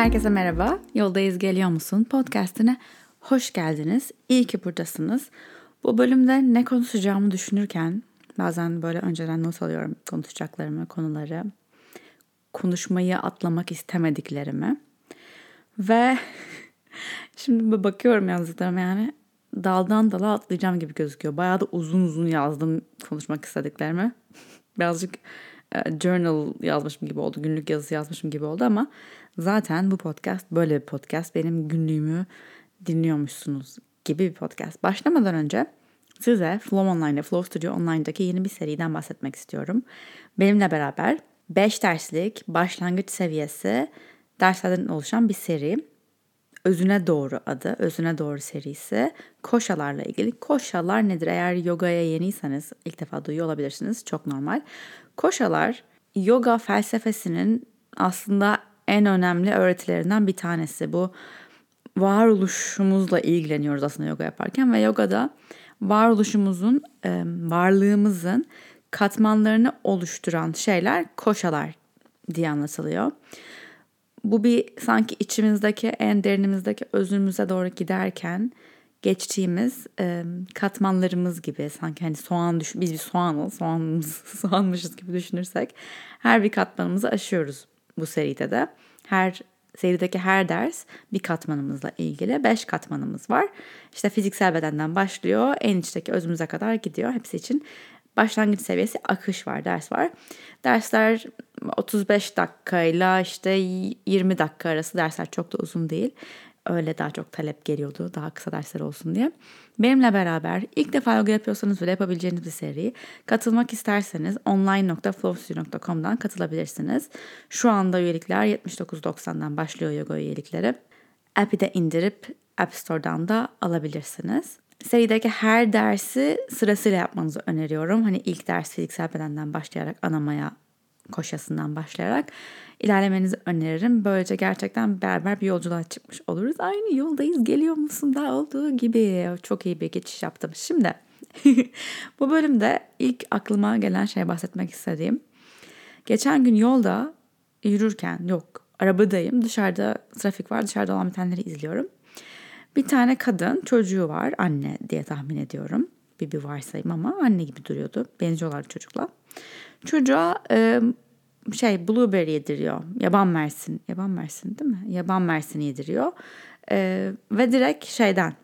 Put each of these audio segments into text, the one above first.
Herkese merhaba. Yoldayız geliyor musun? Podcast'ine hoş geldiniz. İyi ki buradasınız. Bu bölümde ne konuşacağımı düşünürken bazen böyle önceden not alıyorum konuşacaklarımı, konuları. Konuşmayı atlamak istemediklerimi. Ve şimdi bakıyorum yazdıklarıma yani daldan dala atlayacağım gibi gözüküyor. Bayağı da uzun uzun yazdım konuşmak istediklerimi. Birazcık e, journal yazmışım gibi oldu, günlük yazısı yazmışım gibi oldu ama zaten bu podcast böyle bir podcast. Benim günlüğümü dinliyormuşsunuz gibi bir podcast. Başlamadan önce size Flow Online'da, Flow Studio Online'daki yeni bir seriden bahsetmek istiyorum. Benimle beraber 5 derslik başlangıç seviyesi derslerden oluşan bir seri. Özüne Doğru adı, Özüne Doğru serisi koşalarla ilgili. Koşalar nedir? Eğer yogaya yeniyseniz ilk defa duyuyor olabilirsiniz. Çok normal. Koşalar yoga felsefesinin aslında en önemli öğretilerinden bir tanesi. Bu varoluşumuzla ilgileniyoruz aslında yoga yaparken ve yogada varoluşumuzun, varlığımızın katmanlarını oluşturan şeyler koşalar diye anlatılıyor. Bu bir sanki içimizdeki en derinimizdeki özümüze doğru giderken geçtiğimiz e, katmanlarımız gibi sanki hani soğan düş biz bir soğanız soğanımız soğanmışız gibi düşünürsek her bir katmanımızı aşıyoruz bu seride de. Her serideki her ders bir katmanımızla ilgili. Beş katmanımız var. İşte fiziksel bedenden başlıyor. En içteki özümüze kadar gidiyor. Hepsi için başlangıç seviyesi akış var, ders var. Dersler 35 dakikayla işte 20 dakika arası dersler çok da uzun değil. Öyle daha çok talep geliyordu daha kısa dersler olsun diye. Benimle beraber ilk defa yoga yapıyorsanız bile yapabileceğiniz bir seri. Katılmak isterseniz online.flowstudio.com'dan katılabilirsiniz. Şu anda üyelikler 79.90'dan başlıyor yoga üyelikleri. App'i de indirip App Store'dan da alabilirsiniz. Serideki her dersi sırasıyla yapmanızı öneriyorum. Hani ilk ders fiziksel bedenden başlayarak anamaya koşasından başlayarak ilerlemenizi öneririm. Böylece gerçekten beraber bir yolculuğa çıkmış oluruz. Aynı yoldayız geliyor musun da olduğu gibi. Çok iyi bir geçiş yaptım. Şimdi bu bölümde ilk aklıma gelen şey bahsetmek istediğim. Geçen gün yolda yürürken yok arabadayım dışarıda trafik var dışarıda olan bitenleri izliyorum. Bir tane kadın çocuğu var anne diye tahmin ediyorum. Bir bir varsayım ama anne gibi duruyordu. Benziyorlar çocukla. Çocuğa şey blueberry yediriyor. Yaban mersin. Yaban mersin değil mi? Yaban mersini yediriyor. E, ve direkt şeyden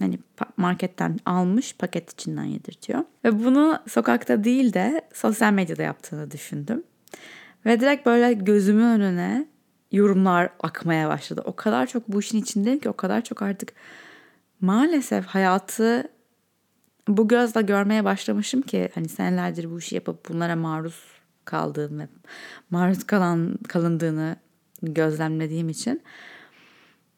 hani marketten almış paket içinden yedirtiyor. Ve bunu sokakta değil de sosyal medyada yaptığını düşündüm. Ve direkt böyle gözümün önüne yorumlar akmaya başladı. O kadar çok bu işin içindeyim ki o kadar çok artık maalesef hayatı bu gözle görmeye başlamışım ki hani senelerdir bu işi yapıp bunlara maruz kaldığım ve maruz kalan kalındığını gözlemlediğim için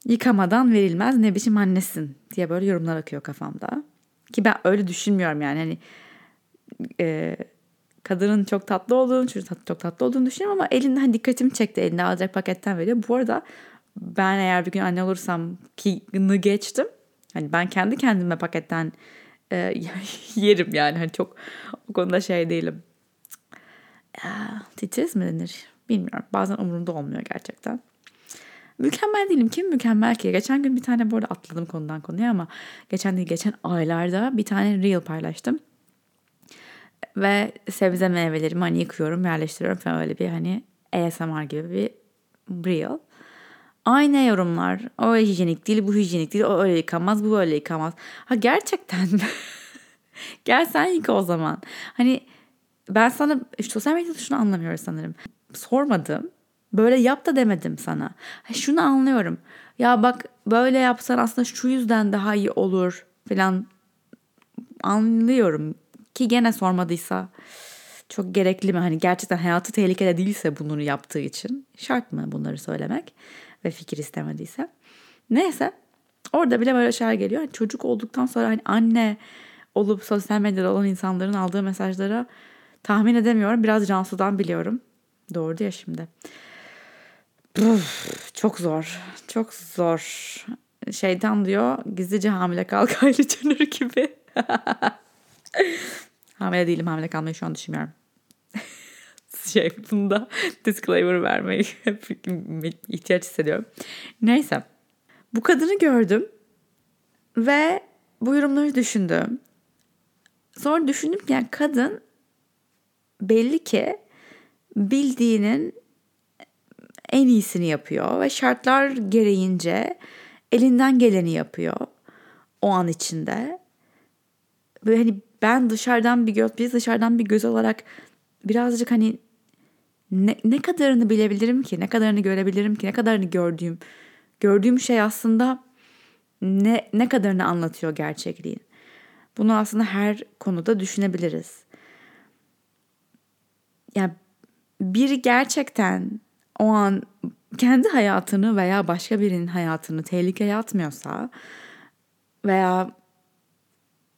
yıkamadan verilmez ne biçim annesin diye böyle yorumlar akıyor kafamda. Ki ben öyle düşünmüyorum yani hani e, kadının çok tatlı olduğunu, çocuğun çok tatlı olduğunu düşünüyorum ama elinde hani dikkatimi çekti. Elinde alacak paketten veriyor. Bu arada ben eğer bir gün anne olursam ki geçtim. Hani ben kendi kendime paketten e, yerim yani. Hani çok o konuda şey değilim. Titiz mi denir? Bilmiyorum. Bazen umurumda olmuyor gerçekten. Mükemmel değilim. Kim mükemmel ki? Geçen gün bir tane bu arada atladım konudan konuya ama geçen değil geçen aylarda bir tane reel paylaştım ve sebze meyvelerimi hani yıkıyorum, yerleştiriyorum falan öyle bir hani ASMR gibi bir reel. Aynı yorumlar. O hijyenik değil, bu hijyenik değil. O öyle yıkamaz, bu böyle yıkamaz. Ha gerçekten? Gel sen yıka o zaman. Hani ben sana sosyal medyada şunu anlamıyorum sanırım. Sormadım. Böyle yap da demedim sana. Şunu anlıyorum. Ya bak böyle yapsan aslında şu yüzden daha iyi olur falan anlıyorum. Ki gene sormadıysa çok gerekli mi? Hani gerçekten hayatı tehlikede değilse bunları yaptığı için şart mı bunları söylemek ve fikir istemediyse. Neyse orada bile böyle şeyler geliyor. Yani çocuk olduktan sonra hani anne olup sosyal medyada olan insanların aldığı mesajlara tahmin edemiyorum. Biraz Cansu'dan biliyorum. Doğru ya şimdi. Uf, çok zor. Çok zor. Şeytan diyor gizlice hamile kal Kylie Jenner gibi. hamile değilim hamile kalmayı şu an düşünmüyorum. şey bunda disclaimer vermeyi ihtiyaç hissediyorum. Neyse. Bu kadını gördüm ve bu yorumları düşündüm. Sonra düşündüm ki yani kadın belli ki bildiğinin en iyisini yapıyor ve şartlar gereğince elinden geleni yapıyor o an içinde. Böyle hani ben dışarıdan bir göz, biz dışarıdan bir göz olarak birazcık hani ne, ne kadarını bilebilirim ki, ne kadarını görebilirim ki, ne kadarını gördüğüm gördüğüm şey aslında ne ne kadarını anlatıyor gerçekliğin. Bunu aslında her konuda düşünebiliriz. Yani biri gerçekten o an kendi hayatını veya başka birinin hayatını tehlikeye atmıyorsa veya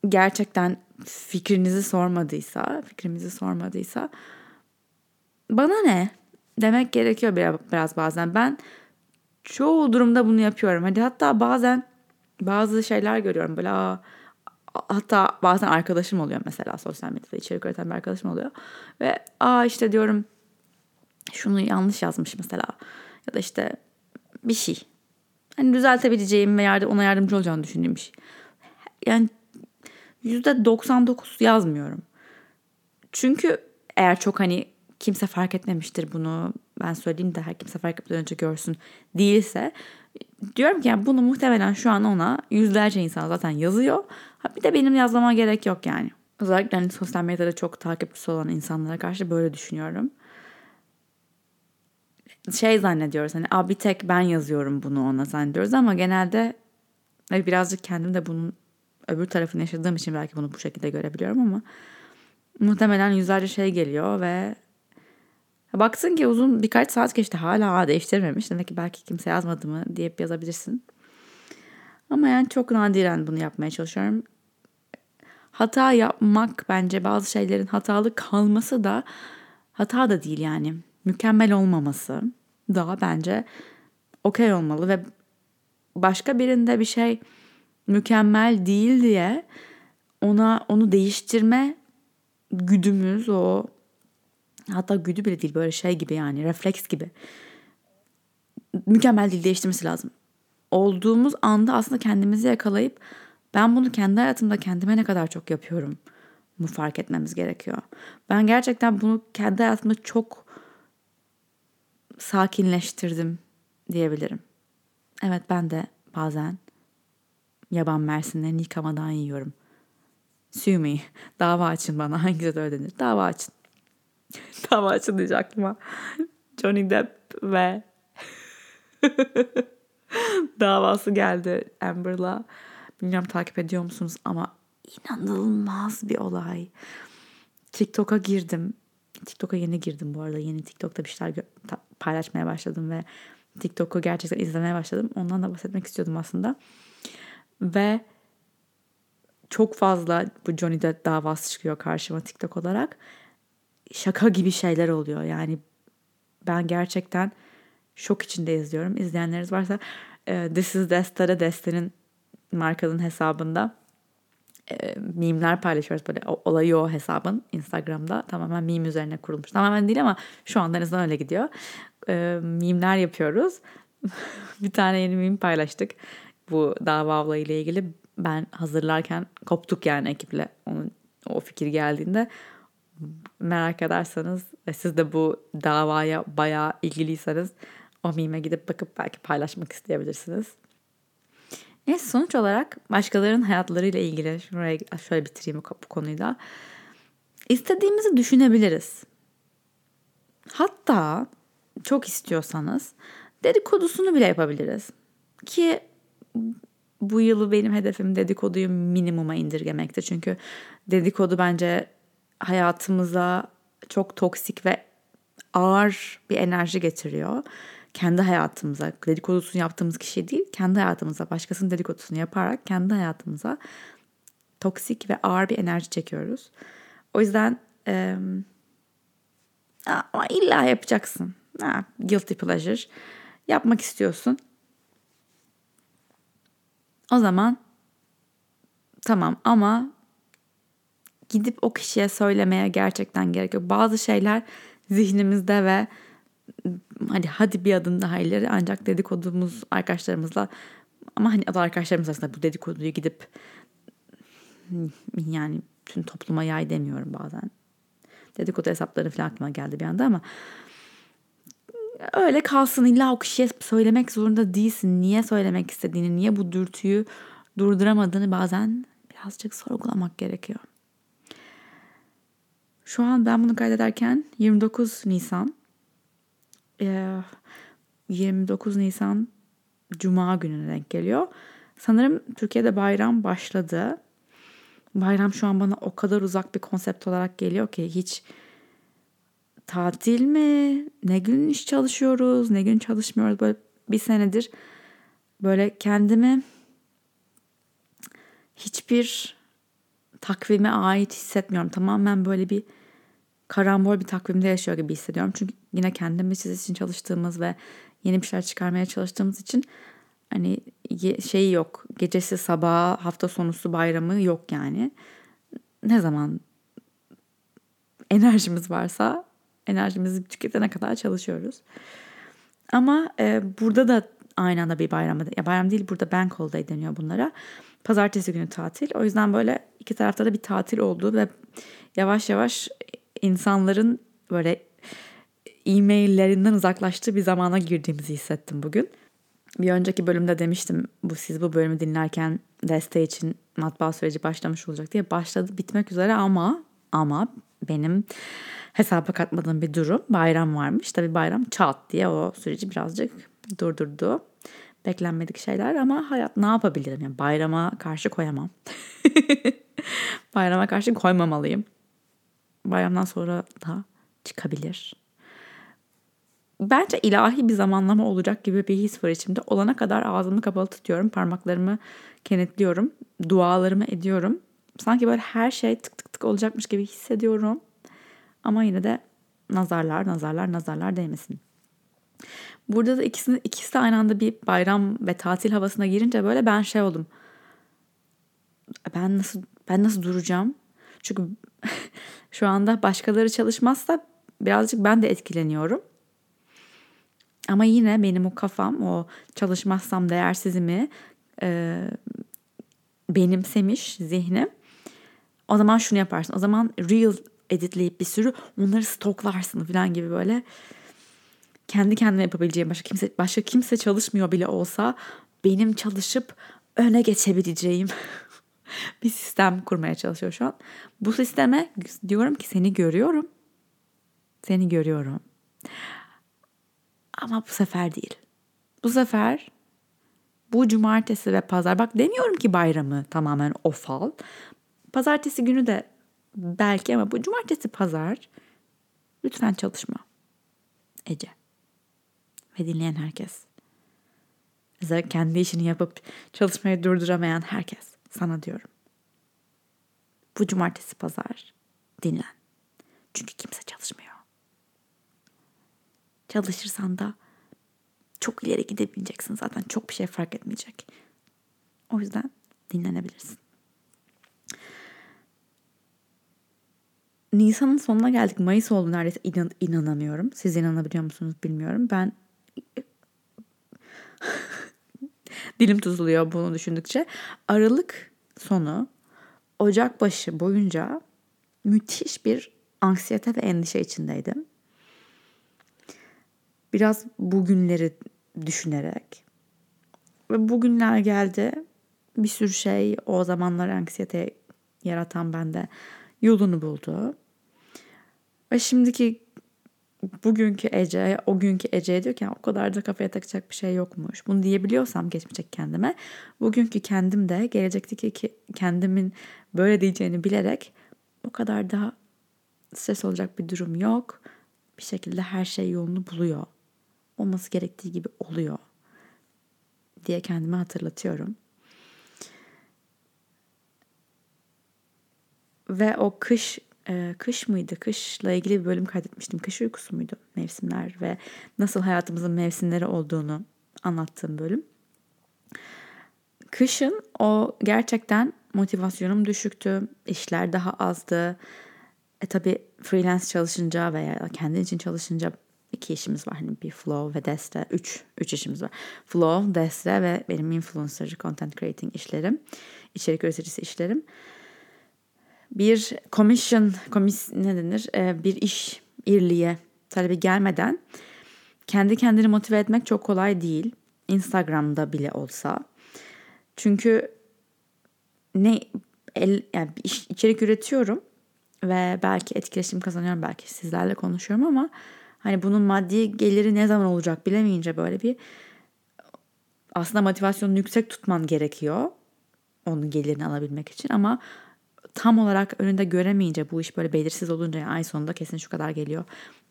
gerçekten fikrinizi sormadıysa, fikrimizi sormadıysa bana ne demek gerekiyor biraz, bazen. Ben çoğu durumda bunu yapıyorum. Hadi hatta bazen bazı şeyler görüyorum böyle aa, hatta bazen arkadaşım oluyor mesela sosyal medyada içerik üreten bir arkadaşım oluyor ve aa işte diyorum şunu yanlış yazmış mesela ya da işte bir şey hani düzeltebileceğim ve yardım, ona yardımcı olacağını düşündüğüm bir şey. Yani yüzde 99 yazmıyorum. Çünkü eğer çok hani kimse fark etmemiştir bunu ben söyleyeyim de her kimse fark etmeden önce görsün değilse diyorum ki yani bunu muhtemelen şu an ona yüzlerce insan zaten yazıyor. Bir de benim yazmama gerek yok yani. Özellikle hani sosyal medyada çok takipçisi olan insanlara karşı böyle düşünüyorum. Şey zannediyoruz hani Aa, bir tek ben yazıyorum bunu ona zannediyoruz ama genelde birazcık kendim de bunun öbür tarafını yaşadığım için belki bunu bu şekilde görebiliyorum ama muhtemelen yüzlerce şey geliyor ve baksın ki uzun birkaç saat geçti hala değiştirmemiş. Demek ki belki kimse yazmadı mı diye yazabilirsin. Ama yani çok nadiren bunu yapmaya çalışıyorum. Hata yapmak bence bazı şeylerin hatalı kalması da hata da değil yani. Mükemmel olmaması da bence okey olmalı ve başka birinde bir şey mükemmel değil diye ona onu değiştirme güdümüz o hatta güdü bile değil böyle şey gibi yani refleks gibi mükemmel değil değiştirmesi lazım. Olduğumuz anda aslında kendimizi yakalayıp ben bunu kendi hayatımda kendime ne kadar çok yapıyorum mu fark etmemiz gerekiyor. Ben gerçekten bunu kendi hayatımda çok sakinleştirdim diyebilirim. Evet ben de bazen yaban mersinlerini yıkamadan yiyorum. Sue me. Dava açın bana. Hangisi de öyle denir. Dava açın. Açın diyecek aklıma. Johnny Depp ve davası geldi Amber'la. Bilmiyorum takip ediyor musunuz ama inanılmaz bir olay. TikTok'a girdim. TikTok'a yeni girdim bu arada. Yeni TikTok'ta bir şeyler paylaşmaya başladım ve TikTok'u gerçekten izlemeye başladım. Ondan da bahsetmek istiyordum aslında. Ve çok fazla bu Johnny Depp davası çıkıyor karşıma TikTok olarak. Şaka gibi şeyler oluyor. Yani ben gerçekten şok içinde izliyorum. İzleyenleriniz varsa e, This is Desta'da Deste'nin markanın hesabında e, mimler paylaşıyoruz böyle olayı o hesabın Instagram'da tamamen meme üzerine kurulmuş. Tamamen değil ama şu anda en öyle gidiyor. E, mimler yapıyoruz. bir tane yeni meme paylaştık bu dava olayıyla ilgili. Ben hazırlarken koptuk yani ekiple onun o fikir geldiğinde merak ederseniz ve siz de bu davaya bayağı ilgiliyseniz o mime gidip bakıp belki paylaşmak isteyebilirsiniz. Neyse sonuç olarak başkalarının hayatlarıyla ilgili şuraya şöyle bitireyim bu konuyu da. İstediğimizi düşünebiliriz. Hatta çok istiyorsanız dedikodusunu bile yapabiliriz. Ki bu yılı benim hedefim dedikoduyu minimuma indirgemekte. Çünkü dedikodu bence hayatımıza çok toksik ve ağır bir enerji getiriyor kendi hayatımıza, dedikodusunu yaptığımız kişi değil, kendi hayatımıza, başkasının dedikodusunu yaparak kendi hayatımıza toksik ve ağır bir enerji çekiyoruz. O yüzden e, ama illa yapacaksın. Ha, guilty pleasure. Yapmak istiyorsun. O zaman tamam ama gidip o kişiye söylemeye gerçekten gerek yok. Bazı şeyler zihnimizde ve hadi hadi bir adım daha ileri ancak dedikodumuz arkadaşlarımızla ama hani arkadaşlarımız arasında bu dedikoduyu gidip yani tüm topluma yay demiyorum bazen. Dedikodu hesapları falan aklıma geldi bir anda ama öyle kalsın illa o kişiye söylemek zorunda değilsin. Niye söylemek istediğini, niye bu dürtüyü durduramadığını bazen birazcık sorgulamak gerekiyor. Şu an ben bunu kaydederken 29 Nisan. 29 Nisan Cuma gününe denk geliyor. Sanırım Türkiye'de bayram başladı. Bayram şu an bana o kadar uzak bir konsept olarak geliyor ki hiç tatil mi? Ne gün iş çalışıyoruz? Ne gün çalışmıyoruz? Böyle bir senedir böyle kendimi hiçbir takvime ait hissetmiyorum. Tamamen böyle bir karambol bir takvimde yaşıyor gibi hissediyorum. Çünkü yine kendimiz siz için çalıştığımız ve yeni bir şeyler çıkarmaya çalıştığımız için hani şey yok. Gecesi sabah hafta sonusu bayramı yok yani. Ne zaman enerjimiz varsa enerjimizi tüketene kadar çalışıyoruz. Ama e, burada da aynı anda bir bayram. Ya bayram değil burada bank holiday deniyor bunlara. Pazartesi günü tatil. O yüzden böyle iki tarafta da bir tatil oldu ve yavaş yavaş insanların böyle e-maillerinden uzaklaştığı bir zamana girdiğimizi hissettim bugün. Bir önceki bölümde demiştim bu siz bu bölümü dinlerken desteği için matbaa süreci başlamış olacak diye başladı bitmek üzere ama ama benim hesaba katmadığım bir durum bayram varmış. Tabi bayram çat diye o süreci birazcık durdurdu. Beklenmedik şeyler ama hayat ne yapabilirim? Yani bayrama karşı koyamam. bayrama karşı koymamalıyım. Bayramdan sonra da çıkabilir. Bence ilahi bir zamanlama olacak gibi bir his var içimde. Olana kadar ağzımı kapalı tutuyorum, parmaklarımı kenetliyorum, dualarımı ediyorum. Sanki böyle her şey tık tık tık olacakmış gibi hissediyorum. Ama yine de nazarlar, nazarlar, nazarlar değmesin. Burada da ikisini, ikisi de aynı anda bir bayram ve tatil havasına girince böyle ben şey oldum. Ben nasıl ben nasıl duracağım? Çünkü şu anda başkaları çalışmazsa birazcık ben de etkileniyorum. Ama yine benim o kafam o çalışmazsam değersizimi e, benimsemiş zihnim. O zaman şunu yaparsın. O zaman real editleyip bir sürü onları stoklarsın falan gibi böyle kendi kendime yapabileceğim başka kimse başka kimse çalışmıyor bile olsa benim çalışıp öne geçebileceğim bir sistem kurmaya çalışıyor şu an. Bu sisteme diyorum ki seni görüyorum. Seni görüyorum. Ama bu sefer değil. Bu sefer bu cumartesi ve pazar bak demiyorum ki bayramı tamamen ofal. Pazartesi günü de belki ama bu cumartesi pazar lütfen çalışma. Ece ve dinleyen herkes. Özellikle kendi işini yapıp çalışmayı durduramayan herkes sana diyorum. Bu cumartesi pazar dinlen. Çünkü kimse çalışmıyor. Çalışırsan da çok ileri gidebileceksin zaten. Çok bir şey fark etmeyecek. O yüzden dinlenebilirsin. Nisan'ın sonuna geldik. Mayıs oldu neredeyse İnan, inanamıyorum. Siz inanabiliyor musunuz bilmiyorum. Ben dilim tutuluyor bunu düşündükçe. Aralık sonu Ocak başı boyunca müthiş bir anksiyete ve endişe içindeydim. Biraz bugünleri düşünerek ve bugünler geldi. Bir sürü şey o zamanlar anksiyete yaratan bende yolunu buldu. Ve şimdiki bugünkü Ece, o günkü Ece diyor ki o kadar da kafaya takacak bir şey yokmuş. Bunu diyebiliyorsam geçmeyecek kendime. Bugünkü kendim de gelecekteki kendimin böyle diyeceğini bilerek o kadar daha stres olacak bir durum yok. Bir şekilde her şey yolunu buluyor. Olması gerektiği gibi oluyor diye kendime hatırlatıyorum. Ve o kış e, kış mıydı? Kışla ilgili bir bölüm kaydetmiştim. Kış uykusu muydu? Mevsimler ve nasıl hayatımızın mevsimleri olduğunu anlattığım bölüm. Kışın o gerçekten motivasyonum düşüktü. İşler daha azdı. E tabi freelance çalışınca veya kendin için çalışınca iki işimiz var. Hani bir Flow ve Deste. Üç, üç işimiz var. Flow, Deste ve benim influencer, content creating işlerim. içerik üreticisi işlerim. Bir commission, komis ne denir? Ee, bir iş irliğe talebi gelmeden kendi kendini motive etmek çok kolay değil. Instagram'da bile olsa. Çünkü ne el, yani iş, içerik üretiyorum ve belki etkileşim kazanıyorum belki sizlerle konuşuyorum ama hani bunun maddi geliri ne zaman olacak bilemeyince böyle bir aslında motivasyonunu yüksek tutman gerekiyor onun gelirini alabilmek için ama tam olarak önünde göremeyince bu iş böyle belirsiz olunca yani ay sonunda kesin şu kadar geliyor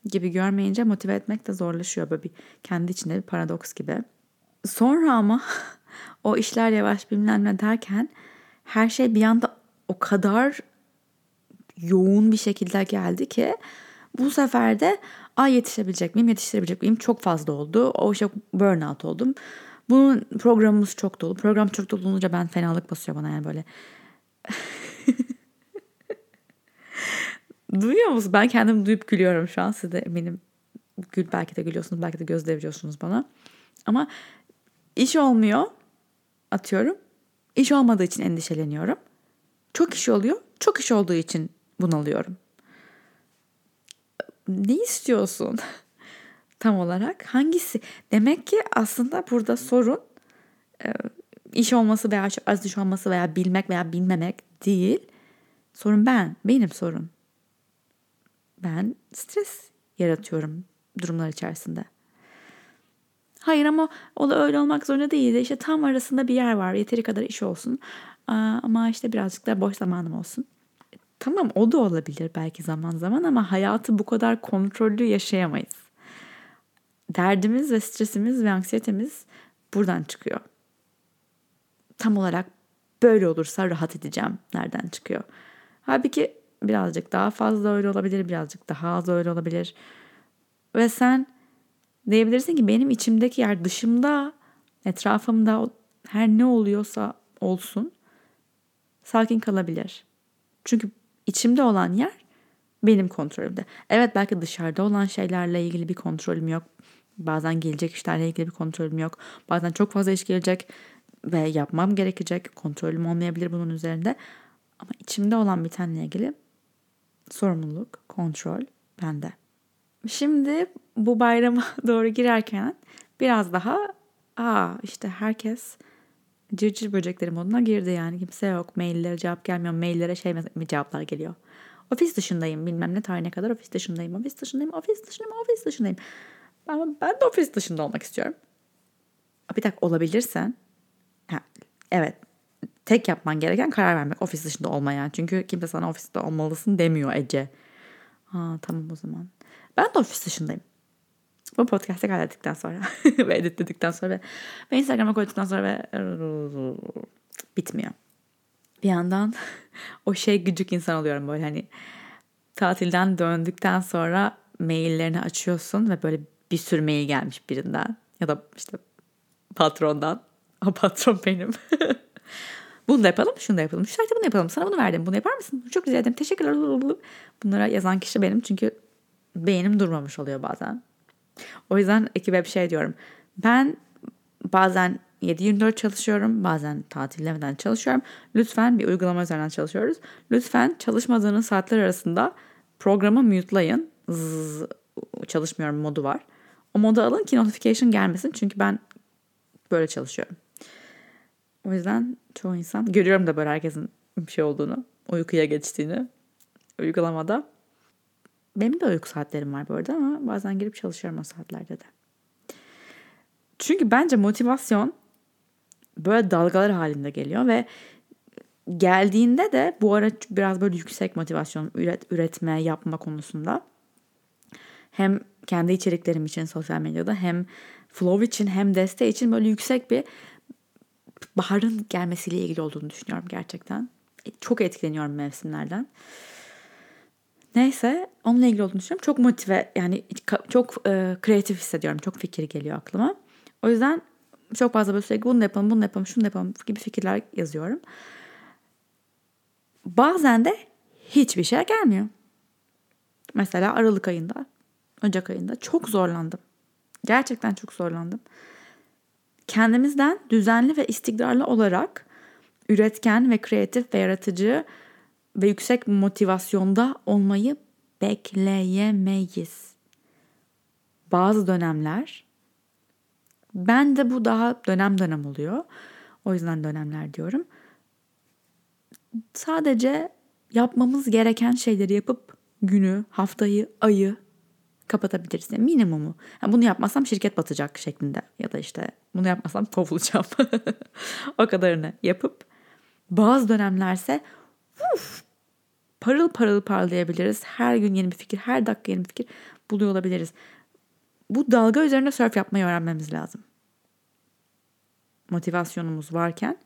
gibi görmeyince motive etmek de zorlaşıyor böyle bir kendi içinde bir paradoks gibi. Sonra ama o işler yavaş bilmem derken her şey bir anda o kadar yoğun bir şekilde geldi ki bu sefer de ay yetişebilecek miyim yetiştirebilecek miyim çok fazla oldu. O çok burnout oldum. Bunun programımız çok dolu. Program çok dolu olunca ben fenalık basıyor bana yani böyle. Duyuyor musun? Ben kendim duyup gülüyorum şu an. Siz de eminim gül belki de gülüyorsunuz, belki de göz deviriyorsunuz bana. Ama iş olmuyor atıyorum. İş olmadığı için endişeleniyorum. Çok iş oluyor. Çok iş olduğu için bunalıyorum. Ne istiyorsun? Tam olarak hangisi? Demek ki aslında burada sorun iş olması veya az iş olması veya bilmek veya bilmemek değil. Sorun ben, benim sorun. Ben stres yaratıyorum durumlar içerisinde. Hayır ama o da öyle olmak zorunda değil. İşte tam arasında bir yer var. Yeteri kadar iş olsun. Ama işte birazcık da boş zamanım olsun. Tamam o da olabilir belki zaman zaman ama hayatı bu kadar kontrollü yaşayamayız. Derdimiz ve stresimiz ve anksiyetemiz buradan çıkıyor. Tam olarak böyle olursa rahat edeceğim nereden çıkıyor. Halbuki birazcık daha fazla öyle olabilir, birazcık daha az öyle olabilir. Ve sen diyebilirsin ki benim içimdeki yer dışımda, etrafımda her ne oluyorsa olsun sakin kalabilir. Çünkü içimde olan yer benim kontrolümde. Evet belki dışarıda olan şeylerle ilgili bir kontrolüm yok. Bazen gelecek işlerle ilgili bir kontrolüm yok. Bazen çok fazla iş gelecek ve yapmam gerekecek. Kontrolüm olmayabilir bunun üzerinde. Ama içimde olan bitenle ilgili sorumluluk, kontrol bende. Şimdi bu bayrama doğru girerken biraz daha aa işte herkes cırcır böcekleri moduna girdi yani. Kimse yok. Maillere cevap gelmiyor. Maillere şey mi cevaplar geliyor. Ofis dışındayım bilmem ne tarihine kadar ofis dışındayım. Ofis dışındayım. Ofis dışındayım. Ofis dışındayım. Ama ben de ofis dışında olmak istiyorum. Bir dakika olabilirsen evet tek yapman gereken karar vermek ofis dışında olmayan. Çünkü kimse sana ofiste olmalısın demiyor Ece. Ha tamam o zaman. Ben de ofis dışındayım. Bu podcast'ı kaydettikten sonra ve editledikten sonra ve Instagram'a koyduktan sonra ve bitmiyor. Bir yandan o şey gücük insan oluyorum böyle hani tatilden döndükten sonra maillerini açıyorsun ve böyle bir sürü mail gelmiş birinden ya da işte patrondan. O patron benim. bunu da yapalım, şunu da yapalım. Şu bunu yapalım. Sana bunu verdim. Bunu yapar mısın? Çok rica ederim. Teşekkürler. Bunlara yazan kişi benim. Çünkü beynim durmamış oluyor bazen. O yüzden ekibe bir şey diyorum. Ben bazen 7-24 çalışıyorum. Bazen tatillemeden çalışıyorum. Lütfen bir uygulama üzerinden çalışıyoruz. Lütfen çalışmadığınız saatler arasında programı mute'layın. Zzz, çalışmıyorum modu var. O modu alın ki notification gelmesin. Çünkü ben böyle çalışıyorum. O yüzden çoğu insan görüyorum da böyle herkesin bir şey olduğunu, uykuya geçtiğini uygulamada. Benim de uyku saatlerim var bu arada ama bazen girip çalışıyorum o saatlerde de. Çünkü bence motivasyon böyle dalgalar halinde geliyor ve geldiğinde de bu ara biraz böyle yüksek motivasyon üret, üretme, yapma konusunda hem kendi içeriklerim için sosyal medyada hem flow için hem desteği için böyle yüksek bir baharın gelmesiyle ilgili olduğunu düşünüyorum gerçekten. E, çok etkileniyorum mevsimlerden. Neyse onunla ilgili olduğunu düşünüyorum. Çok motive yani çok e, kreatif hissediyorum. Çok fikir geliyor aklıma. O yüzden çok fazla böyle sürekli bunu yapalım, bunu yapalım, şunu yapalım gibi fikirler yazıyorum. Bazen de hiçbir şey gelmiyor. Mesela Aralık ayında, Ocak ayında çok zorlandım. Gerçekten çok zorlandım. Kendimizden düzenli ve istikrarlı olarak üretken ve kreatif ve yaratıcı ve yüksek motivasyonda olmayı bekleyemeyiz. Bazı dönemler ben de bu daha dönem dönem oluyor. O yüzden dönemler diyorum. Sadece yapmamız gereken şeyleri yapıp günü, haftayı, ayı kapatabiliriz. Yani minimumu. Yani bunu yapmazsam şirket batacak şeklinde ya da işte bunu yapmazsam kovulacağım. o kadarını yapıp bazı dönemlerse uf, parıl parıl parlayabiliriz. Her gün yeni bir fikir, her dakika yeni bir fikir buluyor olabiliriz. Bu dalga üzerinde surf yapmayı öğrenmemiz lazım. Motivasyonumuz varken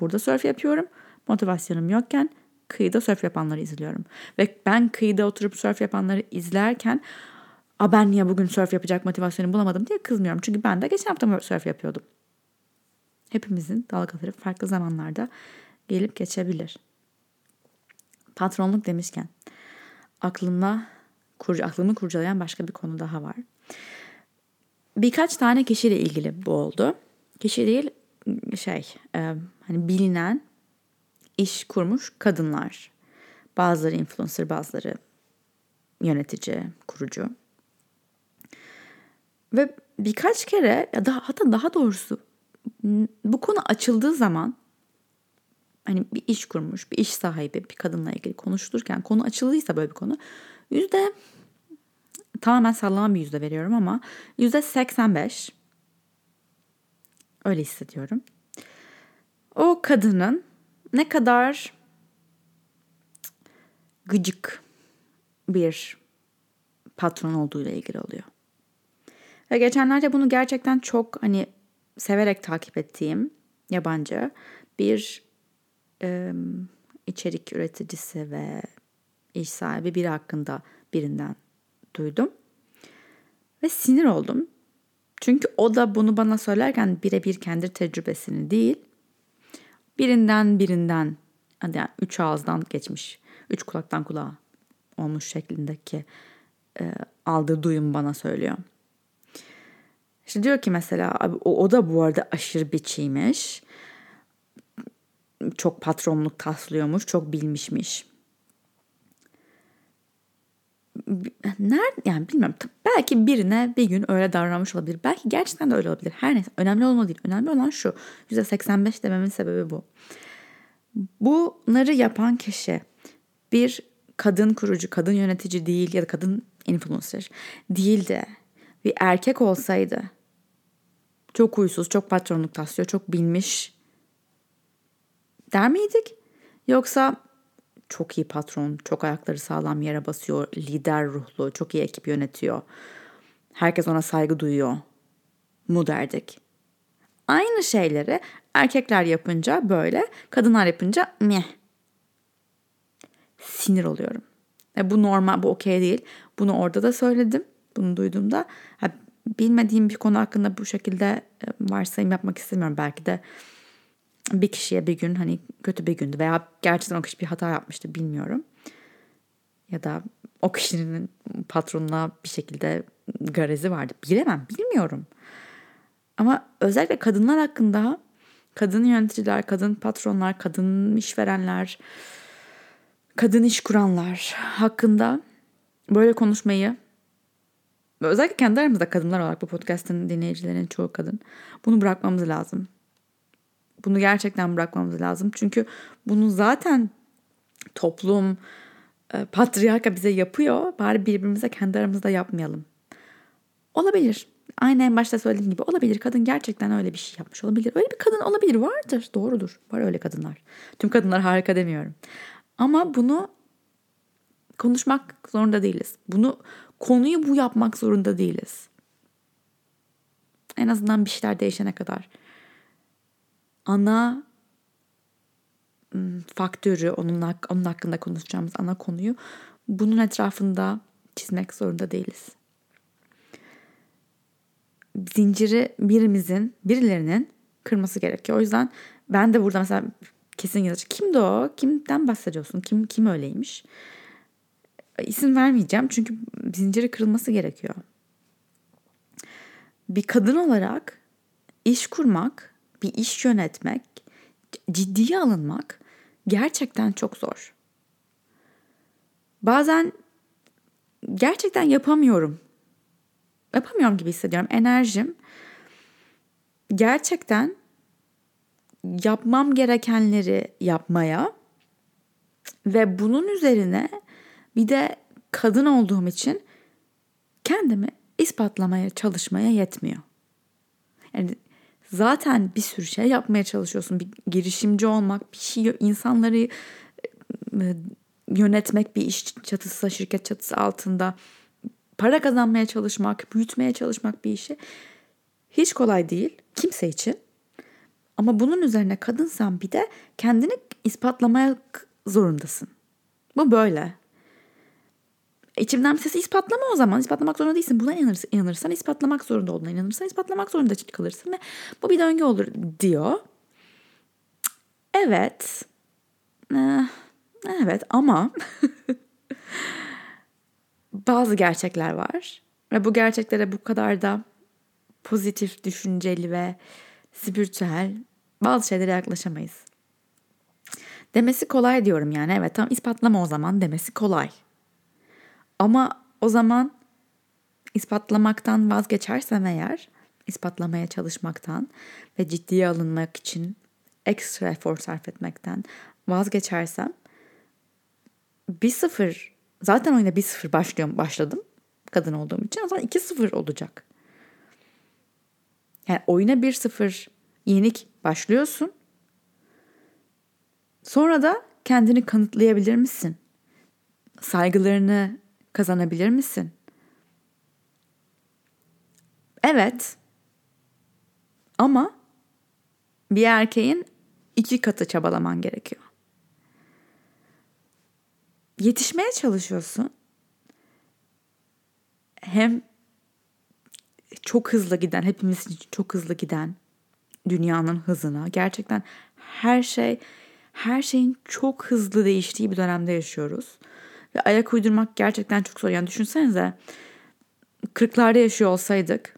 burada surf yapıyorum. Motivasyonum yokken kıyıda surf yapanları izliyorum. Ve ben kıyıda oturup surf yapanları izlerken A ben niye bugün surf yapacak motivasyonu bulamadım diye kızmıyorum. Çünkü ben de geçen hafta surf yapıyordum. Hepimizin dalgaları farklı zamanlarda gelip geçebilir. Patronluk demişken aklımda kur, aklımı kurcalayan başka bir konu daha var. Birkaç tane kişiyle ilgili bu oldu. Kişi değil şey e, hani bilinen iş kurmuş kadınlar. Bazıları influencer, bazıları yönetici, kurucu. Ve birkaç kere ya da hatta daha doğrusu bu konu açıldığı zaman hani bir iş kurmuş, bir iş sahibi, bir kadınla ilgili konuşulurken konu açıldıysa böyle bir konu yüzde tamamen sallama bir yüzde veriyorum ama yüzde 85 öyle hissediyorum. O kadının ne kadar gıcık bir patron olduğuyla ilgili oluyor. Ve geçenlerde bunu gerçekten çok hani severek takip ettiğim yabancı bir e, içerik üreticisi ve iş sahibi biri hakkında birinden duydum. Ve sinir oldum. Çünkü o da bunu bana söylerken birebir kendi tecrübesini değil, birinden birinden yani üç ağızdan geçmiş, üç kulaktan kulağa olmuş şeklindeki e, aldığı duyum bana söylüyor. İşte diyor ki mesela o, o da bu arada aşırı biçiymiş. Çok patronluk taslıyormuş, çok bilmişmiş. Nerede yani bilmiyorum. Belki birine bir gün öyle davranmış olabilir. Belki gerçekten de öyle olabilir. Her neyse önemli olmalı değil. Önemli olan şu. %85 dememin sebebi bu. Bunları yapan kişi bir kadın kurucu, kadın yönetici değil ya da kadın influencer değil de bir erkek olsaydı çok huysuz, çok patronluk taslıyor, çok bilmiş der miydik? Yoksa çok iyi patron, çok ayakları sağlam yere basıyor, lider ruhlu, çok iyi ekip yönetiyor. Herkes ona saygı duyuyor mu derdik. Aynı şeyleri erkekler yapınca böyle, kadınlar yapınca meh. Sinir oluyorum. E bu normal, bu okey değil. Bunu orada da söyledim. Bunu duyduğumda ha, bilmediğim bir konu hakkında bu şekilde e, varsayım yapmak istemiyorum. Belki de bir kişiye bir gün hani kötü bir gündü veya gerçekten o kişi bir hata yapmıştı bilmiyorum. Ya da o kişinin patronuna bir şekilde garezi vardı. Bilemem, bilmiyorum. Ama özellikle kadınlar hakkında kadın yöneticiler, kadın patronlar, kadın işverenler, kadın iş kuranlar hakkında böyle konuşmayı özellikle kendi aramızda kadınlar olarak bu podcast'ın dinleyicilerinin çoğu kadın. Bunu bırakmamız lazım. Bunu gerçekten bırakmamız lazım. Çünkü bunu zaten toplum, e, patriarka bize yapıyor. Bari birbirimize kendi aramızda yapmayalım. Olabilir. Aynı en başta söylediğim gibi olabilir. Kadın gerçekten öyle bir şey yapmış olabilir. Öyle bir kadın olabilir. Vardır. Doğrudur. Var öyle kadınlar. Tüm kadınlar harika demiyorum. Ama bunu konuşmak zorunda değiliz. Bunu konuyu bu yapmak zorunda değiliz. En azından bir şeyler değişene kadar. Ana faktörü, onun, onun hakkında konuşacağımız ana konuyu bunun etrafında çizmek zorunda değiliz. Zinciri birimizin, birilerinin kırması gerekiyor. O yüzden ben de burada mesela kesin yazacak. Kimdi o? Kimden bahsediyorsun? Kim kim öyleymiş? İsim vermeyeceğim çünkü zinciri kırılması gerekiyor. Bir kadın olarak iş kurmak, bir iş yönetmek, ciddiye alınmak gerçekten çok zor. Bazen gerçekten yapamıyorum. Yapamıyorum gibi hissediyorum. Enerjim gerçekten yapmam gerekenleri yapmaya ve bunun üzerine bir de kadın olduğum için kendimi ispatlamaya çalışmaya yetmiyor. Yani zaten bir sürü şey yapmaya çalışıyorsun. Bir girişimci olmak, bir şey insanları e, yönetmek bir iş çatısı, şirket çatısı altında para kazanmaya çalışmak, büyütmeye çalışmak bir işi hiç kolay değil kimse için. Ama bunun üzerine kadınsan bir de kendini ispatlamaya zorundasın. Bu böyle. İçimden bir sesi ispatlama o zaman. ispatlamak zorunda değilsin. Buna inanırsan, inanırsan ispatlamak zorunda olduğuna inanırsan ispatlamak zorunda kalırsın ve bu bir döngü olur diyor. Evet. Eh, evet ama bazı gerçekler var. Ve bu gerçeklere bu kadar da pozitif, düşünceli ve spiritüel bazı şeylere yaklaşamayız. Demesi kolay diyorum yani. Evet tam ispatlama o zaman demesi kolay. Ama o zaman ispatlamaktan vazgeçersem eğer, ispatlamaya çalışmaktan ve ciddiye alınmak için ekstra efor sarf etmekten vazgeçersem bir sıfır zaten oyuna bir sıfır başlıyorum başladım kadın olduğum için o zaman iki sıfır olacak. Yani oyuna bir sıfır yenik başlıyorsun. Sonra da kendini kanıtlayabilir misin? Saygılarını kazanabilir misin? Evet. Ama bir erkeğin iki katı çabalaman gerekiyor. Yetişmeye çalışıyorsun. Hem çok hızlı giden, hepimiz için çok hızlı giden dünyanın hızına. Gerçekten her şey her şeyin çok hızlı değiştiği bir dönemde yaşıyoruz. Ve ayak uydurmak gerçekten çok zor. Yani düşünsenize 40'larda yaşıyor olsaydık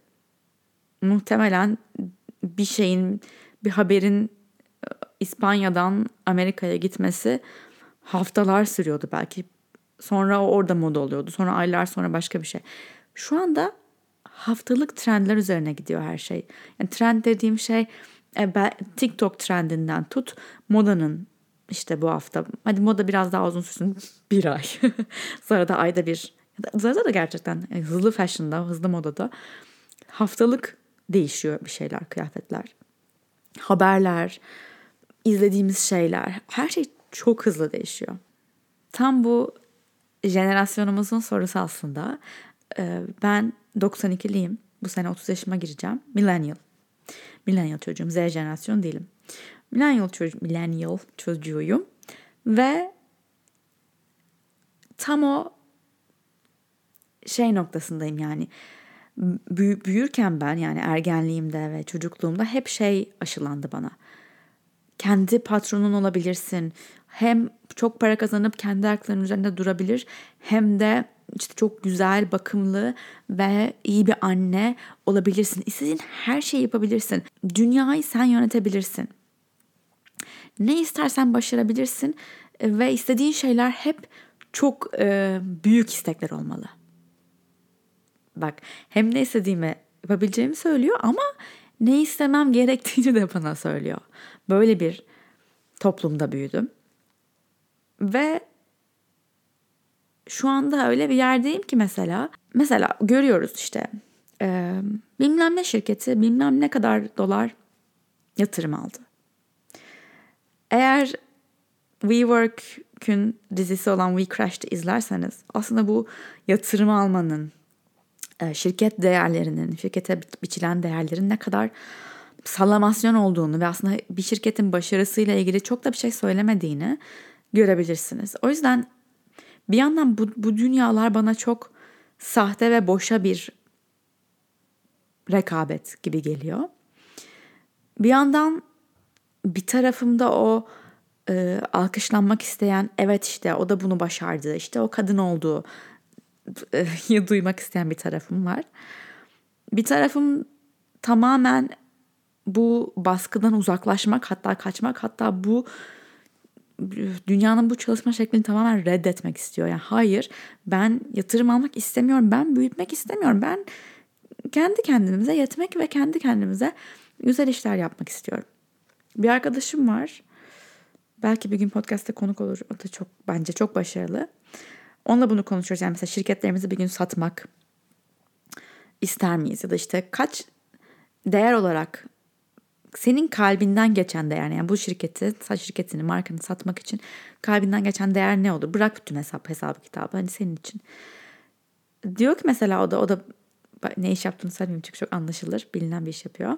muhtemelen bir şeyin bir haberin e, İspanya'dan Amerika'ya gitmesi haftalar sürüyordu belki. Sonra orada moda oluyordu. Sonra aylar sonra başka bir şey. Şu anda haftalık trendler üzerine gidiyor her şey. Yani trend dediğim şey e, TikTok trendinden tut modanın işte bu hafta hadi moda biraz daha uzun sürsün bir ay. Sonra da ayda bir. Zara'da da gerçekten e, hızlı fashion'da, hızlı modada haftalık değişiyor bir şeyler, kıyafetler. Haberler, izlediğimiz şeyler, her şey çok hızlı değişiyor. Tam bu jenerasyonumuzun sorusu aslında. E, ben 92'liyim. Bu sene 30 yaşıma gireceğim. Millennial. Millennial çocuğum. Z jenerasyon değilim. Millennial, çocuğu, millennial çocuğuyum. Ve tam o şey noktasındayım yani. Büy- büyürken ben yani ergenliğimde ve çocukluğumda hep şey aşılandı bana. Kendi patronun olabilirsin. Hem çok para kazanıp kendi ayaklarının üzerinde durabilir hem de işte çok güzel, bakımlı ve iyi bir anne olabilirsin. İstediğin her şeyi yapabilirsin. Dünyayı sen yönetebilirsin. Ne istersen başarabilirsin e, ve istediğin şeyler hep çok e, büyük istekler olmalı. Bak hem ne istediğimi yapabileceğimi söylüyor ama ne istemem gerektiğini de bana söylüyor. Böyle bir toplumda büyüdüm. Ve şu anda öyle bir yerdeyim ki mesela mesela görüyoruz işte e, bilmem ne şirketi bilmem ne kadar dolar yatırım aldı. Eğer WeWork'ün dizisi olan We Crashed'ı izlerseniz aslında bu yatırım almanın, e, şirket değerlerinin, şirkete biçilen değerlerin ne kadar sallamasyon olduğunu ve aslında bir şirketin başarısıyla ilgili çok da bir şey söylemediğini görebilirsiniz. O yüzden bir yandan bu, bu dünyalar bana çok sahte ve boşa bir rekabet gibi geliyor. Bir yandan bir tarafımda o e, alkışlanmak isteyen evet işte o da bunu başardı işte o kadın oldu e, duymak isteyen bir tarafım var. Bir tarafım tamamen bu baskıdan uzaklaşmak hatta kaçmak hatta bu dünyanın bu çalışma şeklini tamamen reddetmek istiyor. Yani hayır ben yatırım almak istemiyorum. Ben büyütmek istemiyorum. Ben kendi kendimize yetmek ve kendi kendimize güzel işler yapmak istiyorum. Bir arkadaşım var. Belki bir gün podcast'te konuk olur. O da çok bence çok başarılı. Onunla bunu konuşuyoruz. Yani mesela şirketlerimizi bir gün satmak ister miyiz? Ya da işte kaç değer olarak senin kalbinden geçen değer yani bu şirketi, saç şirketini, markanı satmak için kalbinden geçen değer ne olur? Bırak bütün hesap hesabı kitabı hani senin için. Diyor ki mesela o da o da ne iş yaptığını söylemeyeyim çünkü çok anlaşılır. Bilinen bir iş yapıyor.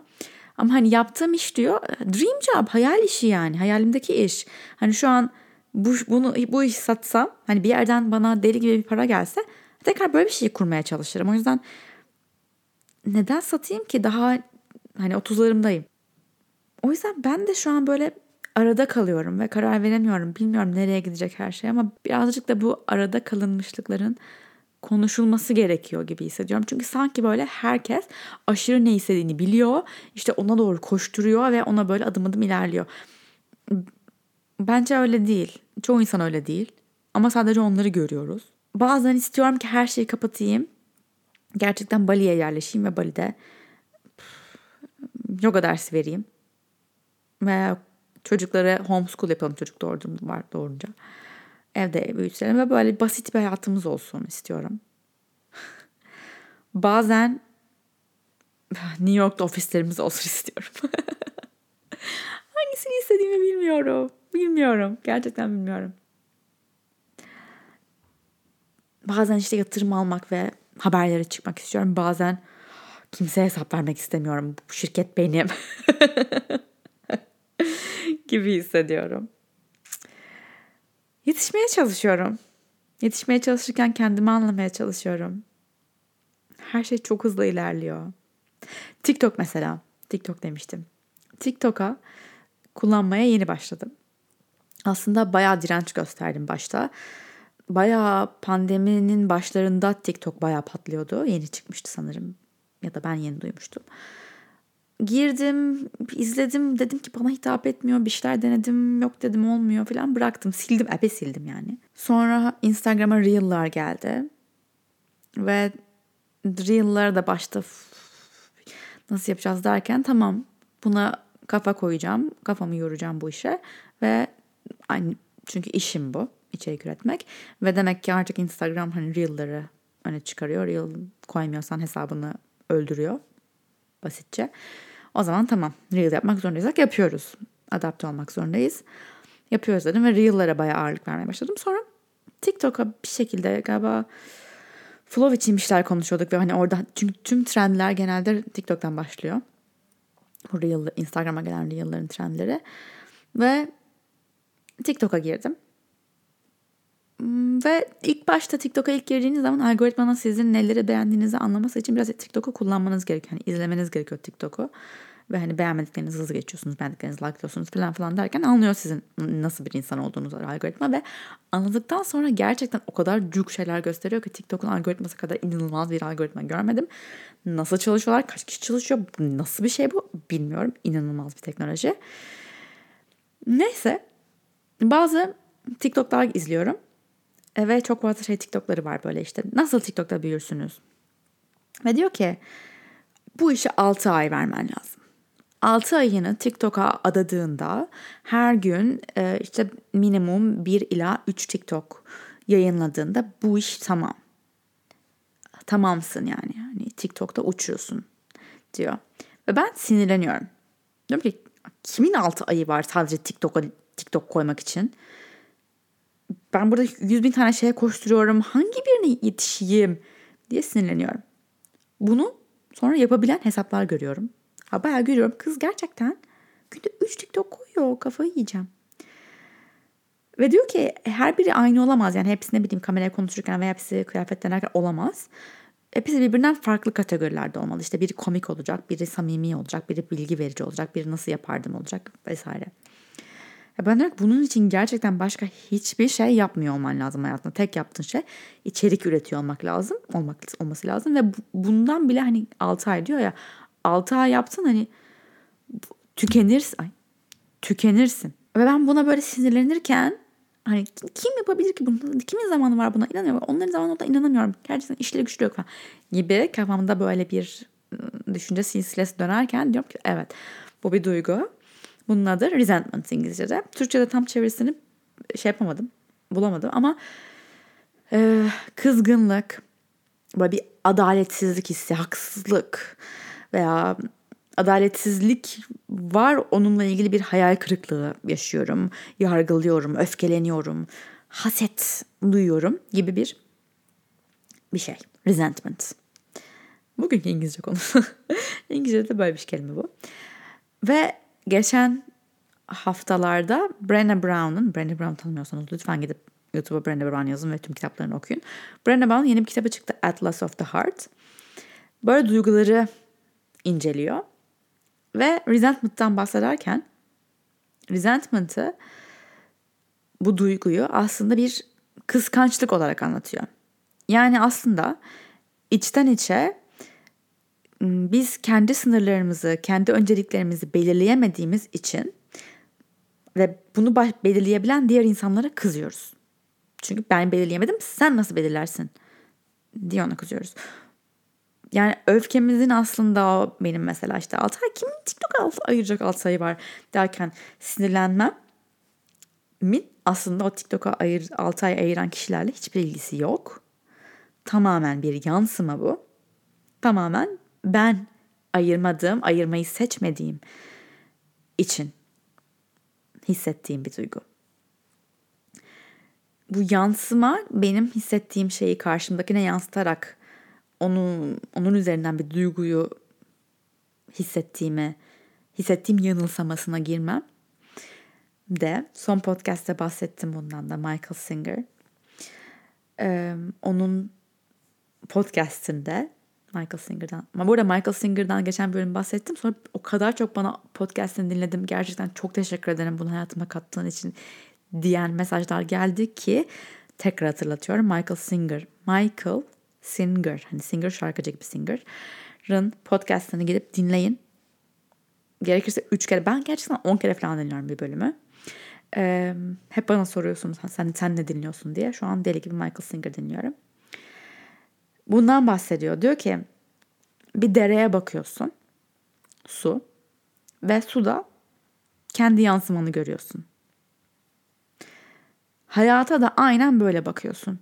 Ama hani yaptığım iş diyor dream job, hayal işi yani. Hayalimdeki iş. Hani şu an bu, bunu bu iş satsam hani bir yerden bana deli gibi bir para gelse tekrar böyle bir şey kurmaya çalışırım. O yüzden neden satayım ki daha hani 30'larımdayım. O yüzden ben de şu an böyle arada kalıyorum ve karar veremiyorum. Bilmiyorum nereye gidecek her şey ama birazcık da bu arada kalınmışlıkların konuşulması gerekiyor gibi hissediyorum. Çünkü sanki böyle herkes aşırı ne istediğini biliyor. İşte ona doğru koşturuyor ve ona böyle adım adım ilerliyor. Bence öyle değil. Çoğu insan öyle değil. Ama sadece onları görüyoruz. Bazen istiyorum ki her şeyi kapatayım. Gerçekten Bali'ye yerleşeyim ve Bali'de yoga dersi vereyim. Ve çocuklara homeschool yapalım çocuk doğurdum var doğurunca. Evde büyütelim ve böyle basit bir hayatımız olsun istiyorum. Bazen New York'ta ofislerimiz olsun istiyorum. Hangisini istediğimi bilmiyorum. Bilmiyorum. Gerçekten bilmiyorum. Bazen işte yatırım almak ve haberlere çıkmak istiyorum. Bazen kimseye hesap vermek istemiyorum. Bu şirket benim. gibi hissediyorum. Yetişmeye çalışıyorum. Yetişmeye çalışırken kendimi anlamaya çalışıyorum. Her şey çok hızlı ilerliyor. TikTok mesela. TikTok demiştim. TikTok'a kullanmaya yeni başladım. Aslında bayağı direnç gösterdim başta. Bayağı pandeminin başlarında TikTok bayağı patlıyordu. Yeni çıkmıştı sanırım. Ya da ben yeni duymuştum girdim, izledim. Dedim ki bana hitap etmiyor. Bir şeyler denedim. Yok dedim olmuyor falan. Bıraktım. Sildim. Ebe sildim yani. Sonra Instagram'a Reel'lar geldi. Ve Reel'lara da başta nasıl yapacağız derken tamam buna kafa koyacağım. Kafamı yoracağım bu işe. Ve aynı çünkü işim bu. içerik üretmek. Ve demek ki artık Instagram hani Reel'ları öne çıkarıyor. Reel koymuyorsan hesabını öldürüyor basitçe. O zaman tamam reel yapmak zorundaysak yapıyoruz. Adapte olmak zorundayız. Yapıyoruz dedim ve reel'lara bayağı ağırlık vermeye başladım. Sonra TikTok'a bir şekilde galiba flow için bir şeyler konuşuyorduk ve hani orada çünkü tüm trendler genelde TikTok'tan başlıyor. Bu reel, Instagram'a gelen reel'ların trendleri. Ve TikTok'a girdim. Hmm, ve ilk başta TikTok'a ilk girdiğiniz zaman algoritmanın sizin neleri beğendiğinizi anlaması için biraz TikTok'u kullanmanız gerekiyor. Yani izlemeniz gerekiyor TikTok'u. Ve hani beğenmediklerinizi hızlı geçiyorsunuz, beğendiklerinizi likeliyorsunuz falan falan derken anlıyor sizin nasıl bir insan olduğunuzu algoritma ve anladıktan sonra gerçekten o kadar cuk şeyler gösteriyor ki TikTok'un algoritması kadar inanılmaz bir algoritma görmedim. Nasıl çalışıyorlar, kaç kişi çalışıyor, nasıl bir şey bu bilmiyorum. İnanılmaz bir teknoloji. Neyse bazı TikTok'lar izliyorum ve çok fazla şey TikTok'ları var böyle işte. Nasıl TikTok'ta büyürsünüz? Ve diyor ki bu işe 6 ay vermen lazım. 6 ayını TikTok'a adadığında her gün e, işte minimum 1 ila 3 TikTok yayınladığında bu iş tamam. Tamamsın yani. yani TikTok'ta uçuyorsun diyor. Ve ben sinirleniyorum. Diyorum ki kimin 6 ayı var sadece TikTok'a TikTok koymak için? Ben burada yüz bin tane şeye koşturuyorum. Hangi birine yetişeyim diye sinirleniyorum. Bunu sonra yapabilen hesaplar görüyorum. Ha bayağı görüyorum. Kız gerçekten günde 3 TikTok koyuyor. Kafayı yiyeceğim. Ve diyor ki e, her biri aynı olamaz. Yani hepsi ne bileyim kameraya konuşurken veya hepsi kıyafet denerken olamaz. Hepsi birbirinden farklı kategorilerde olmalı. İşte biri komik olacak, biri samimi olacak, biri bilgi verici olacak, biri nasıl yapardım olacak vesaire. Ben bunun için gerçekten başka hiçbir şey yapmıyor olman lazım hayatında. Tek yaptığın şey içerik üretiyor olmak lazım. Olmak olması lazım ve bundan bile hani 6 ay diyor ya 6 ay yaptın hani tükenirsin. Ay, tükenirsin. Ve ben buna böyle sinirlenirken hani kim yapabilir ki bunu? Kimin zamanı var buna? İnanamıyorum. Onların zamanı da inanamıyorum. Gerçekten işleri güçlü yok falan. Gibi kafamda böyle bir ıı, düşünce silsilesi dönerken diyorum ki evet bu bir duygu. Bunun adı resentment İngilizce'de. Türkçe'de tam çevirisini şey yapamadım. Bulamadım ama e, kızgınlık, böyle bir adaletsizlik hissi, haksızlık veya adaletsizlik var onunla ilgili bir hayal kırıklığı yaşıyorum, yargılıyorum, öfkeleniyorum, haset duyuyorum gibi bir bir şey. Resentment. Bugünkü İngilizce konusu. İngilizce'de böyle bir kelime bu. Ve geçen haftalarda Brené Brown'un, Brené Brown tanımıyorsanız lütfen gidip YouTube'a Brené Brown yazın ve tüm kitaplarını okuyun. Brené Brown'un yeni bir kitabı çıktı Atlas of the Heart. Böyle duyguları inceliyor. Ve resentment'tan bahsederken resentment'ı bu duyguyu aslında bir kıskançlık olarak anlatıyor. Yani aslında içten içe biz kendi sınırlarımızı, kendi önceliklerimizi belirleyemediğimiz için ve bunu belirleyebilen diğer insanlara kızıyoruz. Çünkü ben belirleyemedim, sen nasıl belirlersin diye ona kızıyoruz. Yani öfkemizin aslında o benim mesela işte 6 ay kim TikTok ayıracak 6 sayı var derken sinirlenmem min aslında o TikTok'a ayır, 6 ay ayıran kişilerle hiçbir ilgisi yok. Tamamen bir yansıma bu. Tamamen ben ayırmadığım, ayırmayı seçmediğim için hissettiğim bir duygu. Bu yansıma benim hissettiğim şeyi karşımdakine yansıtarak onun onun üzerinden bir duyguyu hissettiğimi, hissettiğim yanılsamasına girmem de son podcast'te bahsettim bundan da Michael Singer. Ee, onun podcast'inde Michael Singer'dan. Ama burada Michael Singer'dan geçen bölüm bahsettim. Sonra o kadar çok bana podcast'ini dinledim. Gerçekten çok teşekkür ederim bunu hayatıma kattığın için diyen mesajlar geldi ki tekrar hatırlatıyorum. Michael Singer. Michael Singer. Hani Singer şarkıcı gibi Singer'ın podcast'ını gidip dinleyin. Gerekirse 3 kere. Ben gerçekten 10 kere falan dinliyorum bir bölümü. Ee, hep bana soruyorsunuz sen, sen ne dinliyorsun diye. Şu an deli gibi Michael Singer dinliyorum. Bundan bahsediyor. Diyor ki bir dereye bakıyorsun. Su. Ve suda kendi yansımanı görüyorsun. Hayata da aynen böyle bakıyorsun.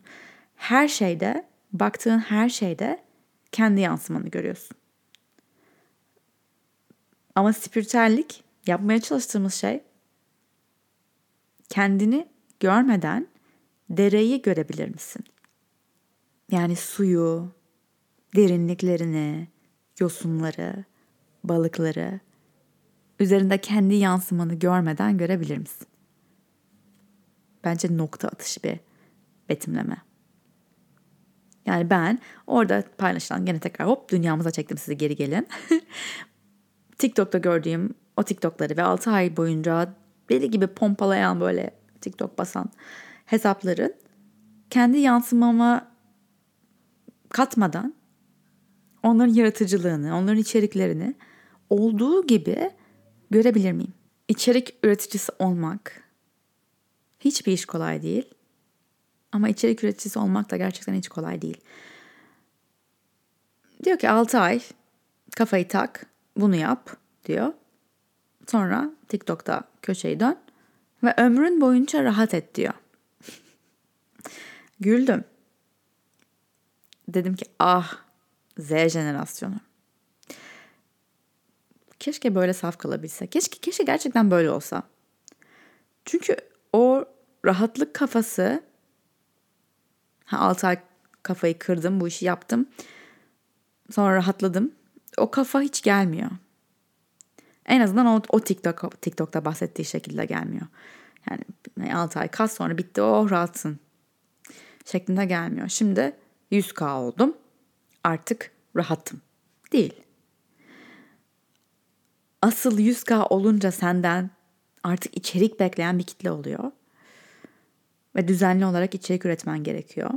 Her şeyde, baktığın her şeyde kendi yansımanı görüyorsun. Ama spiritüellik yapmaya çalıştığımız şey kendini görmeden dereyi görebilir misin? Yani suyu, derinliklerini, yosunları, balıkları üzerinde kendi yansımanı görmeden görebilir misin? Bence nokta atışı bir betimleme. Yani ben orada paylaşılan gene tekrar hop dünyamıza çektim sizi geri gelin. TikTok'ta gördüğüm o TikTok'ları ve 6 ay boyunca deli gibi pompalayan böyle TikTok basan hesapların kendi yansımama katmadan onların yaratıcılığını, onların içeriklerini olduğu gibi görebilir miyim? İçerik üreticisi olmak hiçbir iş kolay değil. Ama içerik üreticisi olmak da gerçekten hiç kolay değil. Diyor ki 6 ay kafayı tak, bunu yap diyor. Sonra TikTok'ta köşeyi dön ve ömrün boyunca rahat et diyor. Güldüm. Dedim ki ah Z jenerasyonu. Keşke böyle saf kalabilse. Keşke keşke gerçekten böyle olsa. Çünkü o rahatlık kafası ha, 6 ay kafayı kırdım, bu işi yaptım. Sonra rahatladım. O kafa hiç gelmiyor. En azından o, o TikTok, TikTok'ta bahsettiği şekilde gelmiyor. Yani 6 ay kas sonra bitti oh rahatsın şeklinde gelmiyor. Şimdi 100k oldum artık rahatım. Değil. Asıl 100k olunca senden artık içerik bekleyen bir kitle oluyor. Ve düzenli olarak içerik üretmen gerekiyor.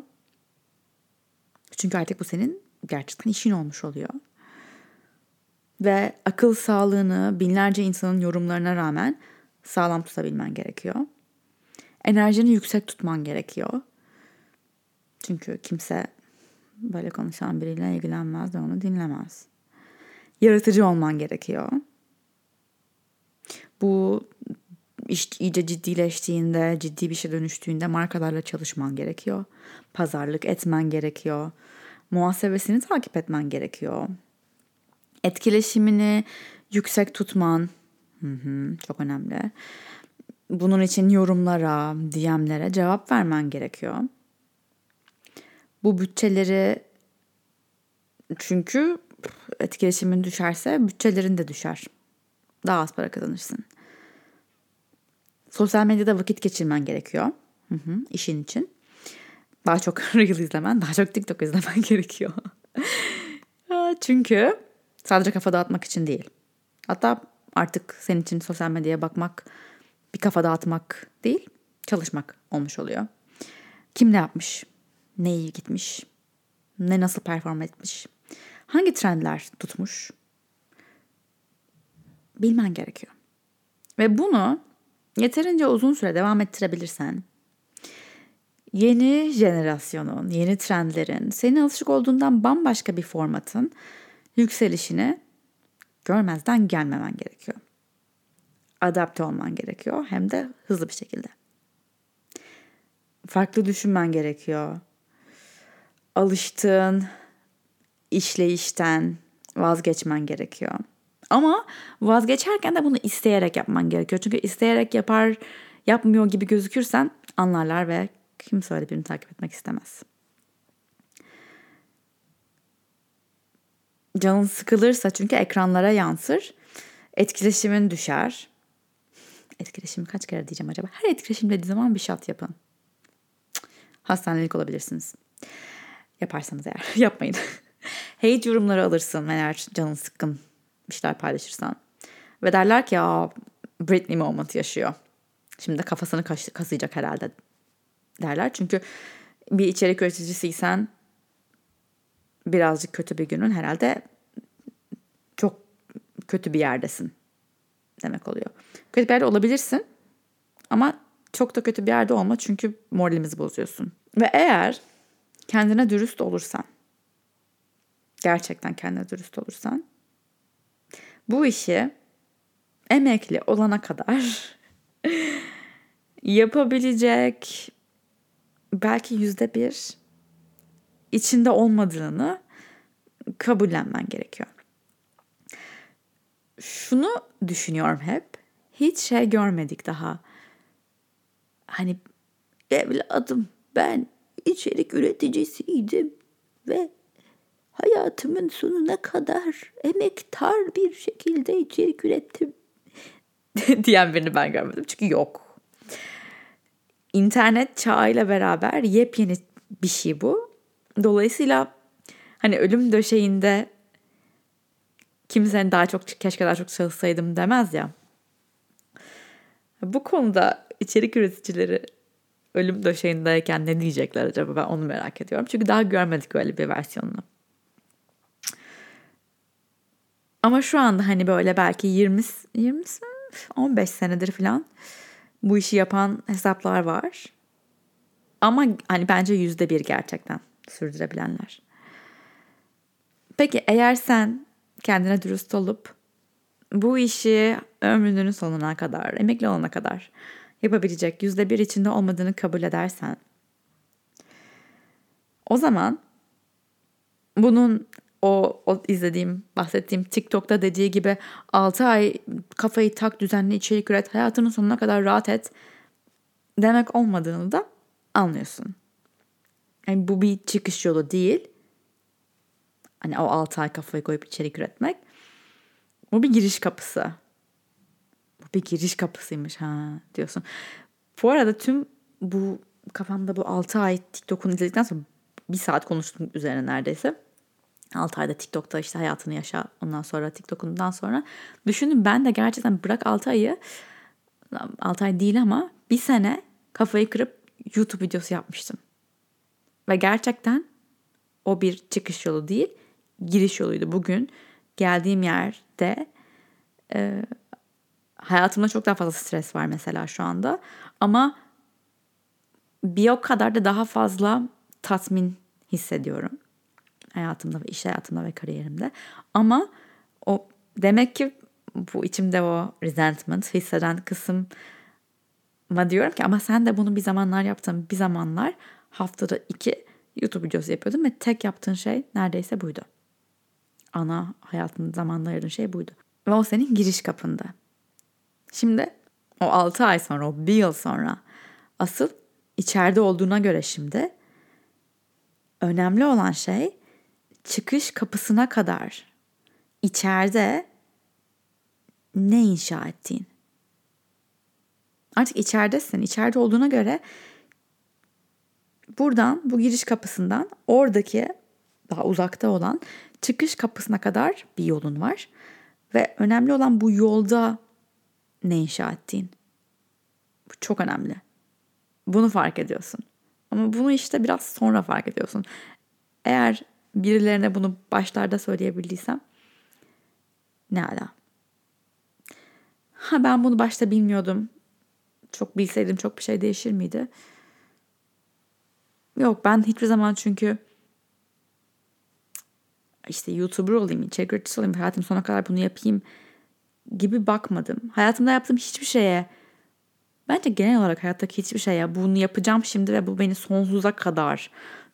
Çünkü artık bu senin gerçekten işin olmuş oluyor. Ve akıl sağlığını binlerce insanın yorumlarına rağmen sağlam tutabilmen gerekiyor. Enerjini yüksek tutman gerekiyor. Çünkü kimse böyle konuşan biriyle ilgilenmez ve onu dinlemez. Yaratıcı olman gerekiyor. Bu iş iyice ciddileştiğinde, ciddi bir şey dönüştüğünde markalarla çalışman gerekiyor. Pazarlık etmen gerekiyor. Muhasebesini takip etmen gerekiyor. Etkileşimini yüksek tutman hı hı, çok önemli. Bunun için yorumlara, DM'lere cevap vermen gerekiyor. Bu bütçeleri çünkü etkileşimin düşerse bütçelerin de düşer. Daha az para kazanırsın. Sosyal medyada vakit geçirmen gerekiyor. Hı hı, işin için. Daha çok Reel izlemen, daha çok TikTok izlemen gerekiyor. Çünkü sadece kafa dağıtmak için değil. Hatta artık senin için sosyal medyaya bakmak bir kafa dağıtmak değil, çalışmak olmuş oluyor. Kim ne yapmış? Ne iyi gitmiş? Ne nasıl perform etmiş? Hangi trendler tutmuş? Bilmen gerekiyor. Ve bunu yeterince uzun süre devam ettirebilirsen yeni jenerasyonun, yeni trendlerin, senin alışık olduğundan bambaşka bir formatın yükselişini görmezden gelmemen gerekiyor. Adapte olman gerekiyor hem de hızlı bir şekilde. Farklı düşünmen gerekiyor. Alıştığın işleyişten vazgeçmen gerekiyor. Ama vazgeçerken de bunu isteyerek yapman gerekiyor. Çünkü isteyerek yapar, yapmıyor gibi gözükürsen anlarlar ve kimse öyle birini takip etmek istemez. Canın sıkılırsa çünkü ekranlara yansır. Etkileşimin düşer. Etkileşimi kaç kere diyeceğim acaba? Her etkileşim dediği zaman bir şat yapın. Hastanelik olabilirsiniz. Yaparsanız eğer. Yapmayın. Hate yorumları alırsın eğer canın sıkkın bir şeyler paylaşırsan. Ve derler ki ya Britney moment yaşıyor. Şimdi de kafasını kasayacak herhalde derler. Çünkü bir içerik üreticisiysen birazcık kötü bir günün herhalde çok kötü bir yerdesin demek oluyor. Kötü bir yerde olabilirsin ama çok da kötü bir yerde olma çünkü moralimizi bozuyorsun. Ve eğer kendine dürüst olursan, gerçekten kendine dürüst olursan, bu işi emekli olana kadar yapabilecek belki yüzde bir içinde olmadığını kabullenmen gerekiyor. Şunu düşünüyorum hep. Hiç şey görmedik daha. Hani evladım ben içerik üreticisiydim ve hayatımın sonuna kadar emektar bir şekilde içerik ürettim diyen birini ben görmedim. Çünkü yok. İnternet çağıyla beraber yepyeni bir şey bu. Dolayısıyla hani ölüm döşeğinde kimsenin daha çok keşke daha çok çalışsaydım demez ya. Bu konuda içerik üreticileri ölüm döşeğindeyken ne diyecekler acaba ben onu merak ediyorum. Çünkü daha görmedik öyle bir versiyonunu. Ama şu anda hani böyle belki 20 20 15 senedir falan bu işi yapan hesaplar var. Ama hani bence yüzde bir gerçekten sürdürebilenler. Peki eğer sen kendine dürüst olup bu işi ömrünün sonuna kadar, emekli olana kadar yapabilecek yüzde bir içinde olmadığını kabul edersen o zaman bunun o, o izlediğim, bahsettiğim TikTok'ta dediği gibi 6 ay kafayı tak düzenli içerik üret, hayatının sonuna kadar rahat et demek olmadığını da anlıyorsun. Yani bu bir çıkış yolu değil. Hani o 6 ay kafayı koyup içerik üretmek. Bu bir giriş kapısı. Bir giriş kapısıymış ha diyorsun. Bu arada tüm bu kafamda bu 6 ay TikTok'unu izledikten sonra bir saat konuştum üzerine neredeyse. 6 ayda TikTok'ta işte hayatını yaşa ondan sonra TikTok'undan sonra. Düşündüm ben de gerçekten bırak 6 ayı 6 ay değil ama bir sene kafayı kırıp YouTube videosu yapmıştım. Ve gerçekten o bir çıkış yolu değil, giriş yoluydu. Bugün geldiğim yerde hayatımda çok daha fazla stres var mesela şu anda. Ama bir o kadar da daha fazla tatmin hissediyorum. Hayatımda ve iş hayatımda ve kariyerimde. Ama o demek ki bu içimde o resentment hisseden kısım ma diyorum ki ama sen de bunu bir zamanlar yaptın. Bir zamanlar haftada iki YouTube videosu yapıyordun ve tek yaptığın şey neredeyse buydu. Ana hayatında zamanla ayırdığın şey buydu. Ve o senin giriş kapında. Şimdi o 6 ay sonra, o bir yıl sonra asıl içeride olduğuna göre şimdi önemli olan şey çıkış kapısına kadar içeride ne inşa ettiğin. Artık içeridesin. İçeride olduğuna göre buradan bu giriş kapısından oradaki daha uzakta olan çıkış kapısına kadar bir yolun var. Ve önemli olan bu yolda ne inşa ettiğin. Bu çok önemli. Bunu fark ediyorsun. Ama bunu işte biraz sonra fark ediyorsun. Eğer birilerine bunu başlarda söyleyebildiysem ne ala. Ha ben bunu başta bilmiyordum. Çok bilseydim çok bir şey değişir miydi? Yok ben hiçbir zaman çünkü işte YouTuber olayım, içerik üreticisi olayım, hayatım sonuna kadar bunu yapayım gibi bakmadım. Hayatımda yaptığım hiçbir şeye bence genel olarak hayattaki hiçbir şeye bunu yapacağım şimdi ve bu beni sonsuza kadar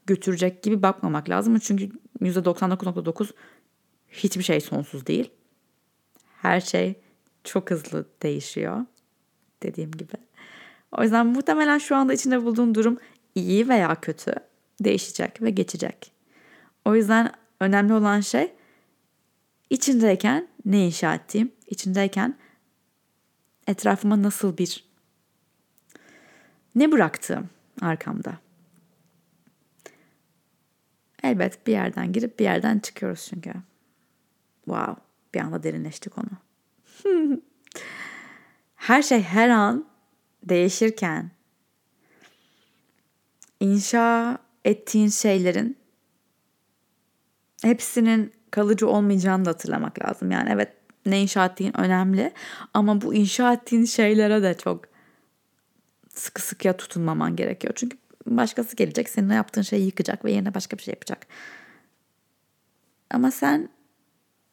götürecek gibi bakmamak lazım. Çünkü %99.9 hiçbir şey sonsuz değil. Her şey çok hızlı değişiyor dediğim gibi. O yüzden muhtemelen şu anda içinde bulduğum durum iyi veya kötü değişecek ve geçecek. O yüzden önemli olan şey içindeyken ne inşa ettiğim, içindeyken etrafıma nasıl bir ne bıraktığım arkamda. Elbet bir yerden girip bir yerden çıkıyoruz çünkü. Wow, bir anda derinleştik onu. her şey her an değişirken inşa ettiğin şeylerin hepsinin kalıcı olmayacağını da hatırlamak lazım. Yani evet ne inşa ettiğin önemli ama bu inşa ettiğin şeylere de çok sıkı sıkıya tutunmaman gerekiyor. Çünkü başkası gelecek senin yaptığın şeyi yıkacak ve yerine başka bir şey yapacak. Ama sen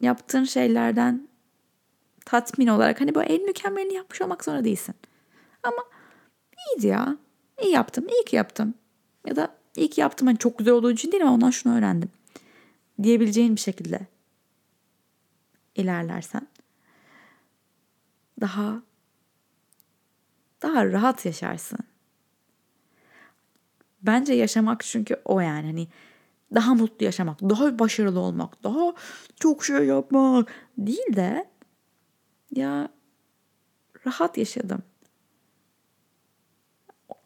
yaptığın şeylerden tatmin olarak hani bu en mükemmelini yapmış olmak zorunda değilsin. Ama iyiydi ya. İyi yaptım. iyi ki yaptım. Ya da iyi ki yaptım. Hani çok güzel olduğu için değil ama ondan şunu öğrendim. Diyebileceğin bir şekilde ilerlersen daha daha rahat yaşarsın. Bence yaşamak çünkü o yani hani daha mutlu yaşamak, daha başarılı olmak, daha çok şey yapmak değil de ya rahat yaşadım.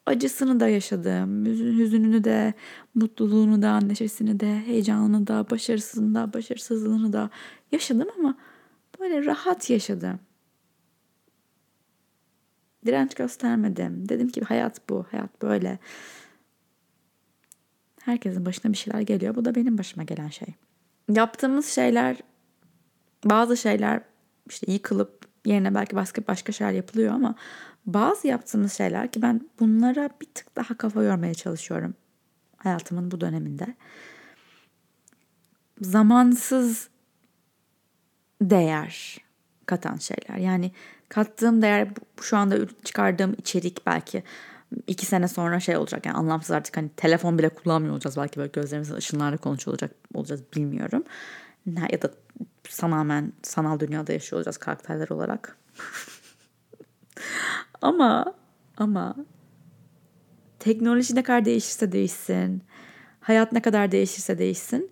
Acısını da yaşadım, hüzününü de, mutluluğunu da, neşesini de, heyecanını da, başarısını da, başarısızlığını da yaşadım ama böyle rahat yaşadım. Direnç göstermedim. Dedim ki hayat bu, hayat böyle. Herkesin başına bir şeyler geliyor. Bu da benim başıma gelen şey. Yaptığımız şeyler, bazı şeyler işte yıkılıp yerine belki başka başka şeyler yapılıyor ama bazı yaptığımız şeyler ki ben bunlara bir tık daha kafa yormaya çalışıyorum hayatımın bu döneminde. Zamansız değer katan şeyler. Yani kattığım değer şu anda çıkardığım içerik belki iki sene sonra şey olacak yani anlamsız artık hani telefon bile kullanmıyor olacağız belki böyle gözlerimizin ışınlarla konuşuyor olacak olacağız bilmiyorum. Ya da tamamen sanal dünyada yaşıyor olacağız karakterler olarak. ama ama teknoloji ne kadar değişirse değişsin, hayat ne kadar değişirse değişsin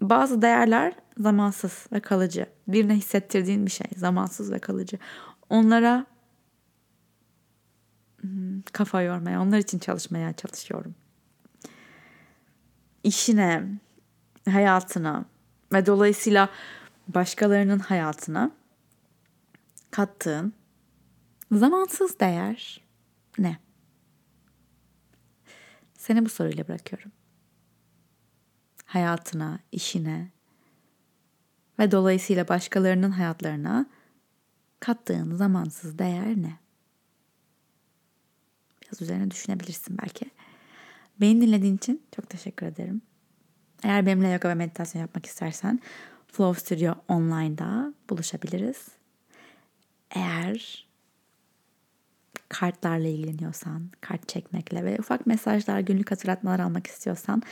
bazı değerler zamansız ve kalıcı. Birine hissettirdiğin bir şey zamansız ve kalıcı. Onlara hmm, kafa yormaya, onlar için çalışmaya çalışıyorum. İşine, hayatına ve dolayısıyla başkalarının hayatına kattığın Zamansız değer ne? Seni bu soruyla bırakıyorum. Hayatına, işine ve dolayısıyla başkalarının hayatlarına kattığın zamansız değer ne? Biraz üzerine düşünebilirsin belki. Beni dinlediğin için çok teşekkür ederim. Eğer benimle yoga ve meditasyon yapmak istersen Flow Studio Online'da buluşabiliriz. Eğer kartlarla ilgileniyorsan, kart çekmekle ve ufak mesajlar, günlük hatırlatmalar almak istiyorsan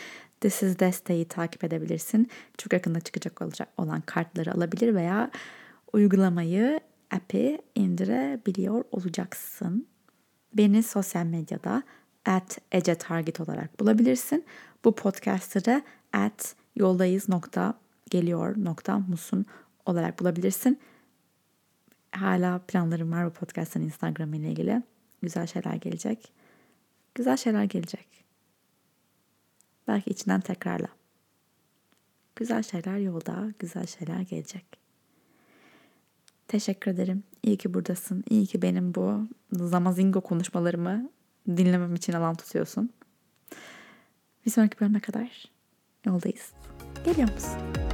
This is Desteği takip edebilirsin. Çok yakında çıkacak olacak olan kartları alabilir veya uygulamayı, app'i indirebiliyor olacaksın. Beni sosyal medyada at Ece Target olarak bulabilirsin. Bu podcast'ı da at yoldayız nokta geliyor nokta musun olarak bulabilirsin. Hala planlarım var bu podcast'ın Instagram ile ilgili. Güzel şeyler gelecek. Güzel şeyler gelecek. Belki içinden tekrarla. Güzel şeyler yolda, güzel şeyler gelecek. Teşekkür ederim. İyi ki buradasın. İyi ki benim bu zamazingo konuşmalarımı dinlemem için alan tutuyorsun. Bir sonraki bölüme kadar yoldayız. Geliyor musun?